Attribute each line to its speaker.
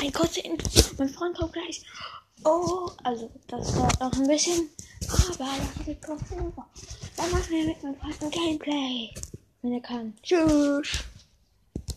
Speaker 1: Ein kurzer Intro. Mein Freund kommt gleich. Oh, also das dauert noch ein bisschen. Aber das kommt trotzdem. Dann machen wir mit meinem Freund ein Gameplay. Wenn er kann. Tschüss.